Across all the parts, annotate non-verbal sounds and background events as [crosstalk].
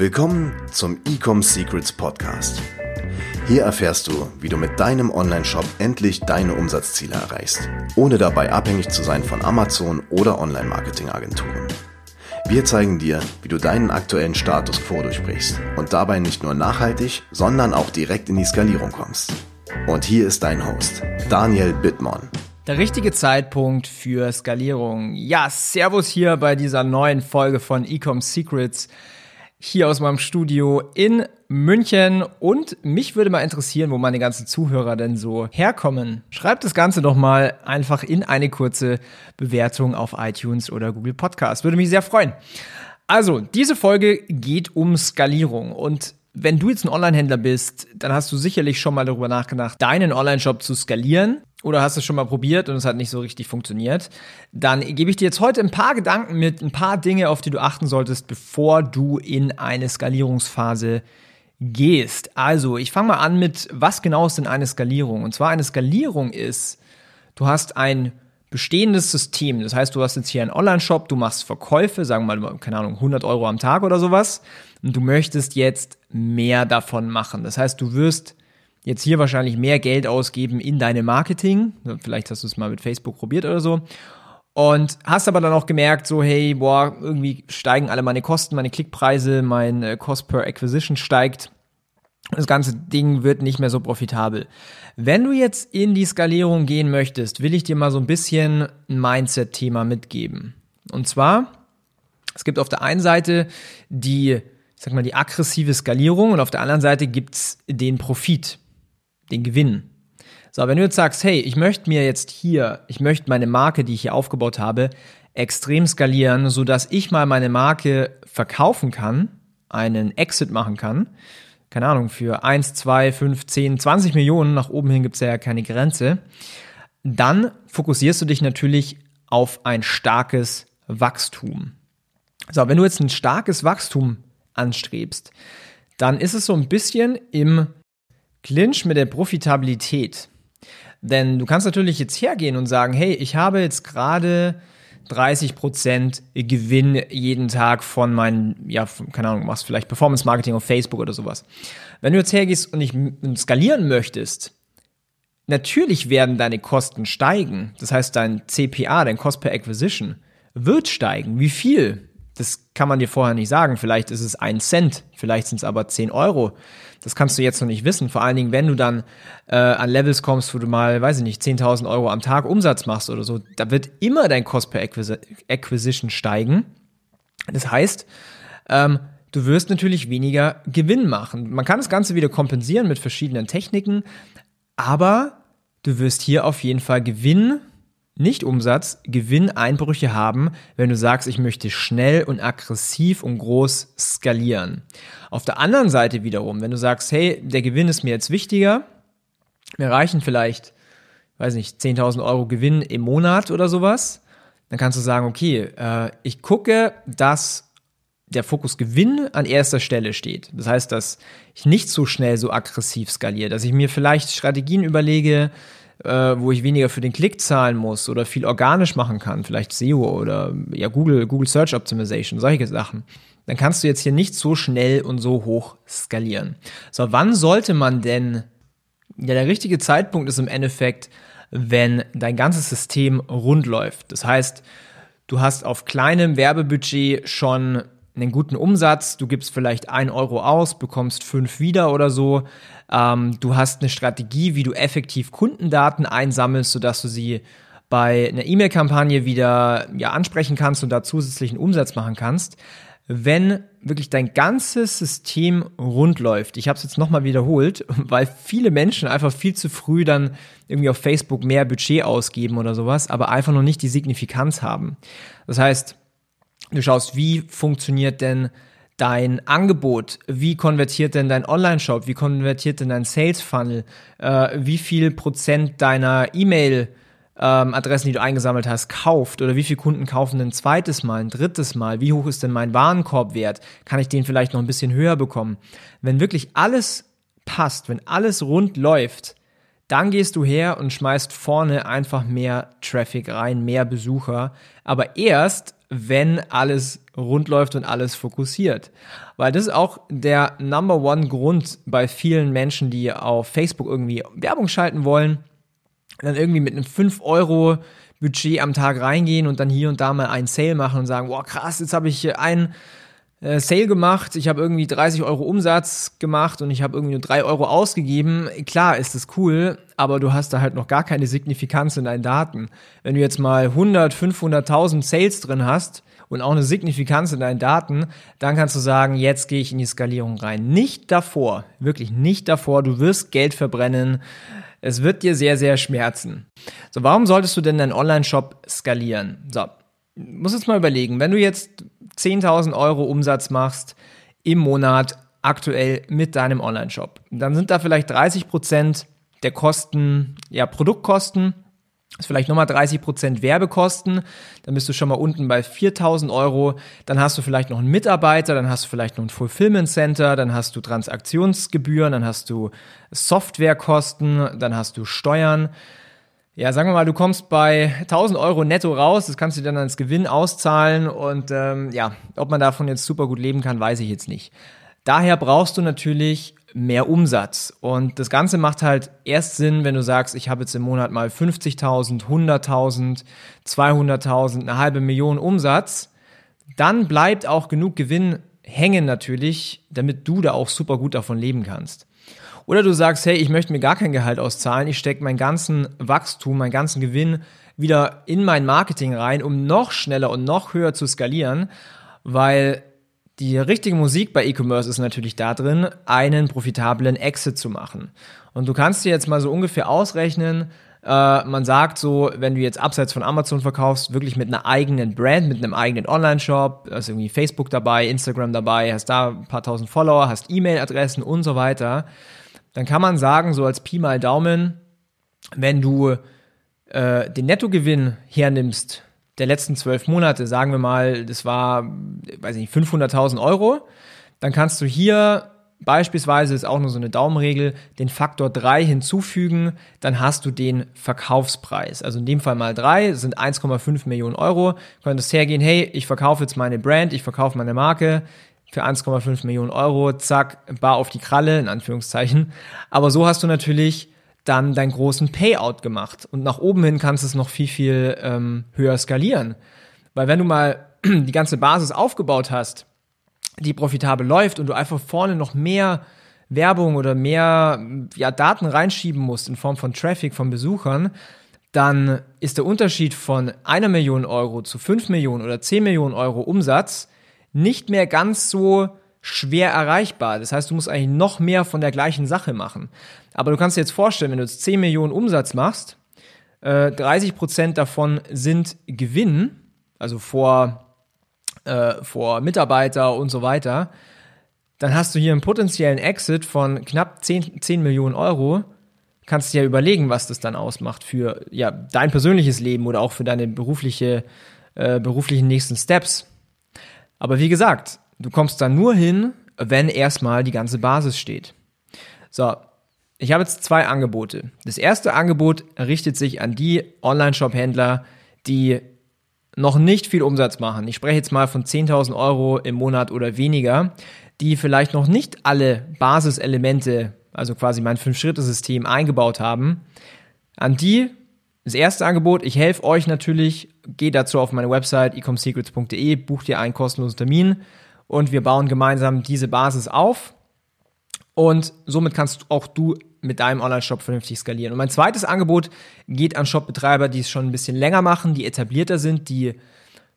Willkommen zum Ecom Secrets Podcast. Hier erfährst du, wie du mit deinem Online-Shop endlich deine Umsatzziele erreichst, ohne dabei abhängig zu sein von Amazon oder Online-Marketing-Agenturen. Wir zeigen dir, wie du deinen aktuellen Status quo durchbrichst und dabei nicht nur nachhaltig, sondern auch direkt in die Skalierung kommst. Und hier ist dein Host, Daniel Bittmann. Der richtige Zeitpunkt für Skalierung. Ja, Servus hier bei dieser neuen Folge von Ecom Secrets hier aus meinem Studio in München und mich würde mal interessieren, wo meine ganzen Zuhörer denn so herkommen. Schreibt das Ganze doch mal einfach in eine kurze Bewertung auf iTunes oder Google Podcast. Würde mich sehr freuen. Also, diese Folge geht um Skalierung und wenn du jetzt ein Online-Händler bist, dann hast du sicherlich schon mal darüber nachgedacht, deinen Online-Shop zu skalieren oder hast es schon mal probiert und es hat nicht so richtig funktioniert, dann gebe ich dir jetzt heute ein paar Gedanken mit, ein paar Dinge, auf die du achten solltest, bevor du in eine Skalierungsphase gehst. Also, ich fange mal an mit, was genau ist denn eine Skalierung? Und zwar eine Skalierung ist, du hast ein bestehendes System. Das heißt, du hast jetzt hier einen Online-Shop, du machst Verkäufe, sagen wir mal, keine Ahnung, 100 Euro am Tag oder sowas. Und du möchtest jetzt mehr davon machen. Das heißt, du wirst jetzt hier wahrscheinlich mehr Geld ausgeben in deine Marketing. Vielleicht hast du es mal mit Facebook probiert oder so. Und hast aber dann auch gemerkt, so, hey, boah, irgendwie steigen alle meine Kosten, meine Klickpreise, mein äh, Cost per Acquisition steigt. Das ganze Ding wird nicht mehr so profitabel. Wenn du jetzt in die Skalierung gehen möchtest, will ich dir mal so ein bisschen ein Mindset-Thema mitgeben. Und zwar, es gibt auf der einen Seite die, ich sag mal, die aggressive Skalierung und auf der anderen Seite gibt's den Profit, den Gewinn. So, wenn du jetzt sagst, hey, ich möchte mir jetzt hier, ich möchte meine Marke, die ich hier aufgebaut habe, extrem skalieren, so dass ich mal meine Marke verkaufen kann, einen Exit machen kann, keine Ahnung, für 1, 2, 5, 10, 20 Millionen, nach oben hin gibt es ja keine Grenze, dann fokussierst du dich natürlich auf ein starkes Wachstum. So, wenn du jetzt ein starkes Wachstum anstrebst, dann ist es so ein bisschen im Clinch mit der Profitabilität. Denn du kannst natürlich jetzt hergehen und sagen, hey, ich habe jetzt gerade 30% Gewinn jeden Tag von meinen, ja, keine Ahnung, machst vielleicht Performance Marketing auf Facebook oder sowas. Wenn du jetzt hergehst und nicht skalieren möchtest, natürlich werden deine Kosten steigen. Das heißt, dein CPA, dein Cost per Acquisition, wird steigen. Wie viel? Das kann man dir vorher nicht sagen. Vielleicht ist es ein Cent, vielleicht sind es aber 10 Euro. Das kannst du jetzt noch nicht wissen. Vor allen Dingen, wenn du dann äh, an Levels kommst, wo du mal, weiß ich nicht, 10.000 Euro am Tag Umsatz machst oder so, da wird immer dein Cost per Acquisition steigen. Das heißt, ähm, du wirst natürlich weniger Gewinn machen. Man kann das Ganze wieder kompensieren mit verschiedenen Techniken, aber du wirst hier auf jeden Fall Gewinn nicht Umsatz, Gewinneinbrüche haben, wenn du sagst, ich möchte schnell und aggressiv und groß skalieren. Auf der anderen Seite wiederum, wenn du sagst, hey, der Gewinn ist mir jetzt wichtiger, mir reichen vielleicht, weiß nicht, 10.000 Euro Gewinn im Monat oder sowas, dann kannst du sagen, okay, äh, ich gucke, dass der Fokus Gewinn an erster Stelle steht. Das heißt, dass ich nicht so schnell so aggressiv skaliere, dass ich mir vielleicht Strategien überlege, äh, wo ich weniger für den Klick zahlen muss oder viel organisch machen kann, vielleicht SEO oder ja Google, Google Search Optimization, solche Sachen, dann kannst du jetzt hier nicht so schnell und so hoch skalieren. So, wann sollte man denn, ja, der richtige Zeitpunkt ist im Endeffekt, wenn dein ganzes System rund läuft. Das heißt, du hast auf kleinem Werbebudget schon einen guten Umsatz, du gibst vielleicht ein Euro aus, bekommst fünf wieder oder so. Ähm, du hast eine Strategie, wie du effektiv Kundendaten einsammelst, sodass du sie bei einer E-Mail-Kampagne wieder ja, ansprechen kannst und da zusätzlichen Umsatz machen kannst. Wenn wirklich dein ganzes System rund läuft, ich habe es jetzt nochmal wiederholt, [laughs] weil viele Menschen einfach viel zu früh dann irgendwie auf Facebook mehr Budget ausgeben oder sowas, aber einfach noch nicht die Signifikanz haben. Das heißt, Du schaust, wie funktioniert denn dein Angebot? Wie konvertiert denn dein Online-Shop? Wie konvertiert denn dein Sales-Funnel? Äh, wie viel Prozent deiner E-Mail ähm, Adressen, die du eingesammelt hast, kauft oder wie viele Kunden kaufen ein zweites Mal, ein drittes Mal, wie hoch ist denn mein Warenkorbwert, kann ich den vielleicht noch ein bisschen höher bekommen. Wenn wirklich alles passt, wenn alles rund läuft, dann gehst du her und schmeißt vorne einfach mehr Traffic rein, mehr Besucher, aber erst, wenn alles rund läuft und alles fokussiert. Weil das ist auch der Number One Grund bei vielen Menschen, die auf Facebook irgendwie Werbung schalten wollen, dann irgendwie mit einem 5 Euro Budget am Tag reingehen und dann hier und da mal einen Sale machen und sagen, boah krass, jetzt habe ich einen äh, Sale gemacht, ich habe irgendwie 30 Euro Umsatz gemacht und ich habe irgendwie nur 3 Euro ausgegeben. Klar ist das cool, aber du hast da halt noch gar keine Signifikanz in deinen Daten. Wenn du jetzt mal 100, 500.000 Sales drin hast und auch eine Signifikanz in deinen Daten, dann kannst du sagen, jetzt gehe ich in die Skalierung rein. Nicht davor, wirklich nicht davor, du wirst Geld verbrennen. Es wird dir sehr, sehr schmerzen. So, warum solltest du denn deinen Online-Shop skalieren? So, muss jetzt mal überlegen, wenn du jetzt 10.000 Euro Umsatz machst im Monat aktuell mit deinem Online-Shop, dann sind da vielleicht 30 Prozent der Kosten, ja, Produktkosten, ist vielleicht nochmal 30 Prozent Werbekosten, dann bist du schon mal unten bei 4000 Euro, dann hast du vielleicht noch einen Mitarbeiter, dann hast du vielleicht noch ein Fulfillment Center, dann hast du Transaktionsgebühren, dann hast du Softwarekosten, dann hast du Steuern, ja, sagen wir mal, du kommst bei 1000 Euro netto raus, das kannst du dann als Gewinn auszahlen und ähm, ja, ob man davon jetzt super gut leben kann, weiß ich jetzt nicht. Daher brauchst du natürlich mehr Umsatz und das Ganze macht halt erst Sinn, wenn du sagst, ich habe jetzt im Monat mal 50.000, 100.000, 200.000, eine halbe Million Umsatz, dann bleibt auch genug Gewinn hängen natürlich, damit du da auch super gut davon leben kannst. Oder du sagst, hey, ich möchte mir gar kein Gehalt auszahlen, ich stecke meinen ganzen Wachstum, meinen ganzen Gewinn wieder in mein Marketing rein, um noch schneller und noch höher zu skalieren, weil die richtige Musik bei E-Commerce ist natürlich da drin, einen profitablen Exit zu machen. Und du kannst dir jetzt mal so ungefähr ausrechnen, äh, man sagt so, wenn du jetzt abseits von Amazon verkaufst, wirklich mit einer eigenen Brand, mit einem eigenen Online-Shop, hast irgendwie Facebook dabei, Instagram dabei, hast da ein paar tausend Follower, hast E-Mail-Adressen und so weiter, dann kann man sagen, so als Pi mal Daumen, wenn du äh, den Nettogewinn hernimmst der letzten zwölf Monate, sagen wir mal, das war, weiß ich nicht, 500.000 Euro, dann kannst du hier beispielsweise, ist auch nur so eine Daumenregel, den Faktor 3 hinzufügen, dann hast du den Verkaufspreis. Also in dem Fall mal 3, sind 1,5 Millionen Euro. Du könntest hergehen, hey, ich verkaufe jetzt meine Brand, ich verkaufe meine Marke, für 1,5 Millionen Euro, zack, bar auf die Kralle, in Anführungszeichen. Aber so hast du natürlich dann deinen großen Payout gemacht. Und nach oben hin kannst du es noch viel, viel ähm, höher skalieren. Weil wenn du mal [clears throat] die ganze Basis aufgebaut hast, die profitabel läuft und du einfach vorne noch mehr Werbung oder mehr ja, Daten reinschieben musst in Form von Traffic von Besuchern, dann ist der Unterschied von einer Million Euro zu fünf Millionen oder zehn Millionen Euro Umsatz nicht mehr ganz so schwer erreichbar. Das heißt, du musst eigentlich noch mehr von der gleichen Sache machen. Aber du kannst dir jetzt vorstellen, wenn du jetzt 10 Millionen Umsatz machst, äh, 30 Prozent davon sind Gewinn, also vor, äh, vor Mitarbeiter und so weiter, dann hast du hier einen potenziellen Exit von knapp 10, 10 Millionen Euro. Kannst dir ja überlegen, was das dann ausmacht für ja, dein persönliches Leben oder auch für deine berufliche, äh, beruflichen nächsten Steps. Aber wie gesagt, du kommst da nur hin, wenn erstmal die ganze Basis steht. So, ich habe jetzt zwei Angebote. Das erste Angebot richtet sich an die Online-Shop-Händler, die noch nicht viel Umsatz machen. Ich spreche jetzt mal von 10.000 Euro im Monat oder weniger, die vielleicht noch nicht alle Basiselemente, also quasi mein Fünf-Schritte-System eingebaut haben. An die das erste Angebot, ich helfe euch natürlich, geht dazu auf meine Website ecomsecrets.de, bucht ihr einen kostenlosen Termin und wir bauen gemeinsam diese Basis auf und somit kannst auch du mit deinem Online-Shop vernünftig skalieren. Und mein zweites Angebot geht an Shopbetreiber, die es schon ein bisschen länger machen, die etablierter sind, die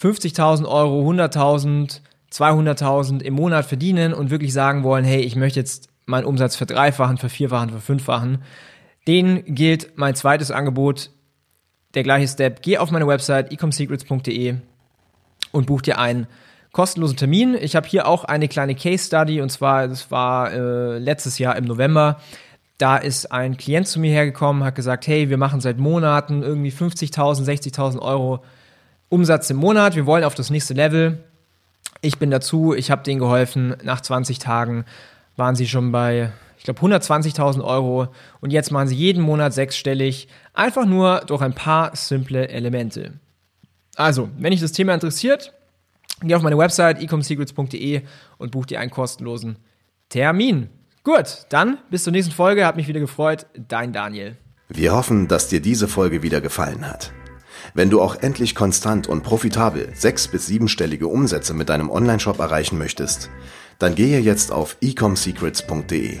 50.000 Euro, 100.000, 200.000 im Monat verdienen und wirklich sagen wollen, hey, ich möchte jetzt meinen Umsatz verdreifachen, vervierfachen, verfünffachen. Denen gilt mein zweites Angebot, der gleiche Step. Geh auf meine Website ecomsecrets.de und buch dir einen kostenlosen Termin. Ich habe hier auch eine kleine Case Study und zwar, das war äh, letztes Jahr im November. Da ist ein Klient zu mir hergekommen, hat gesagt, hey, wir machen seit Monaten irgendwie 50.000, 60.000 Euro Umsatz im Monat. Wir wollen auf das nächste Level. Ich bin dazu, ich habe denen geholfen. Nach 20 Tagen waren sie schon bei glaube 120.000 Euro und jetzt machen sie jeden Monat sechsstellig, einfach nur durch ein paar simple Elemente. Also, wenn dich das Thema interessiert, Geh auf meine Website ecomsecrets.de und buch dir einen kostenlosen Termin. Gut, dann bis zur nächsten Folge. Hat mich wieder gefreut. Dein Daniel. Wir hoffen, dass dir diese Folge wieder gefallen hat. Wenn du auch endlich konstant und profitabel sechs- bis siebenstellige Umsätze mit deinem Onlineshop erreichen möchtest, dann gehe jetzt auf ecomsecrets.de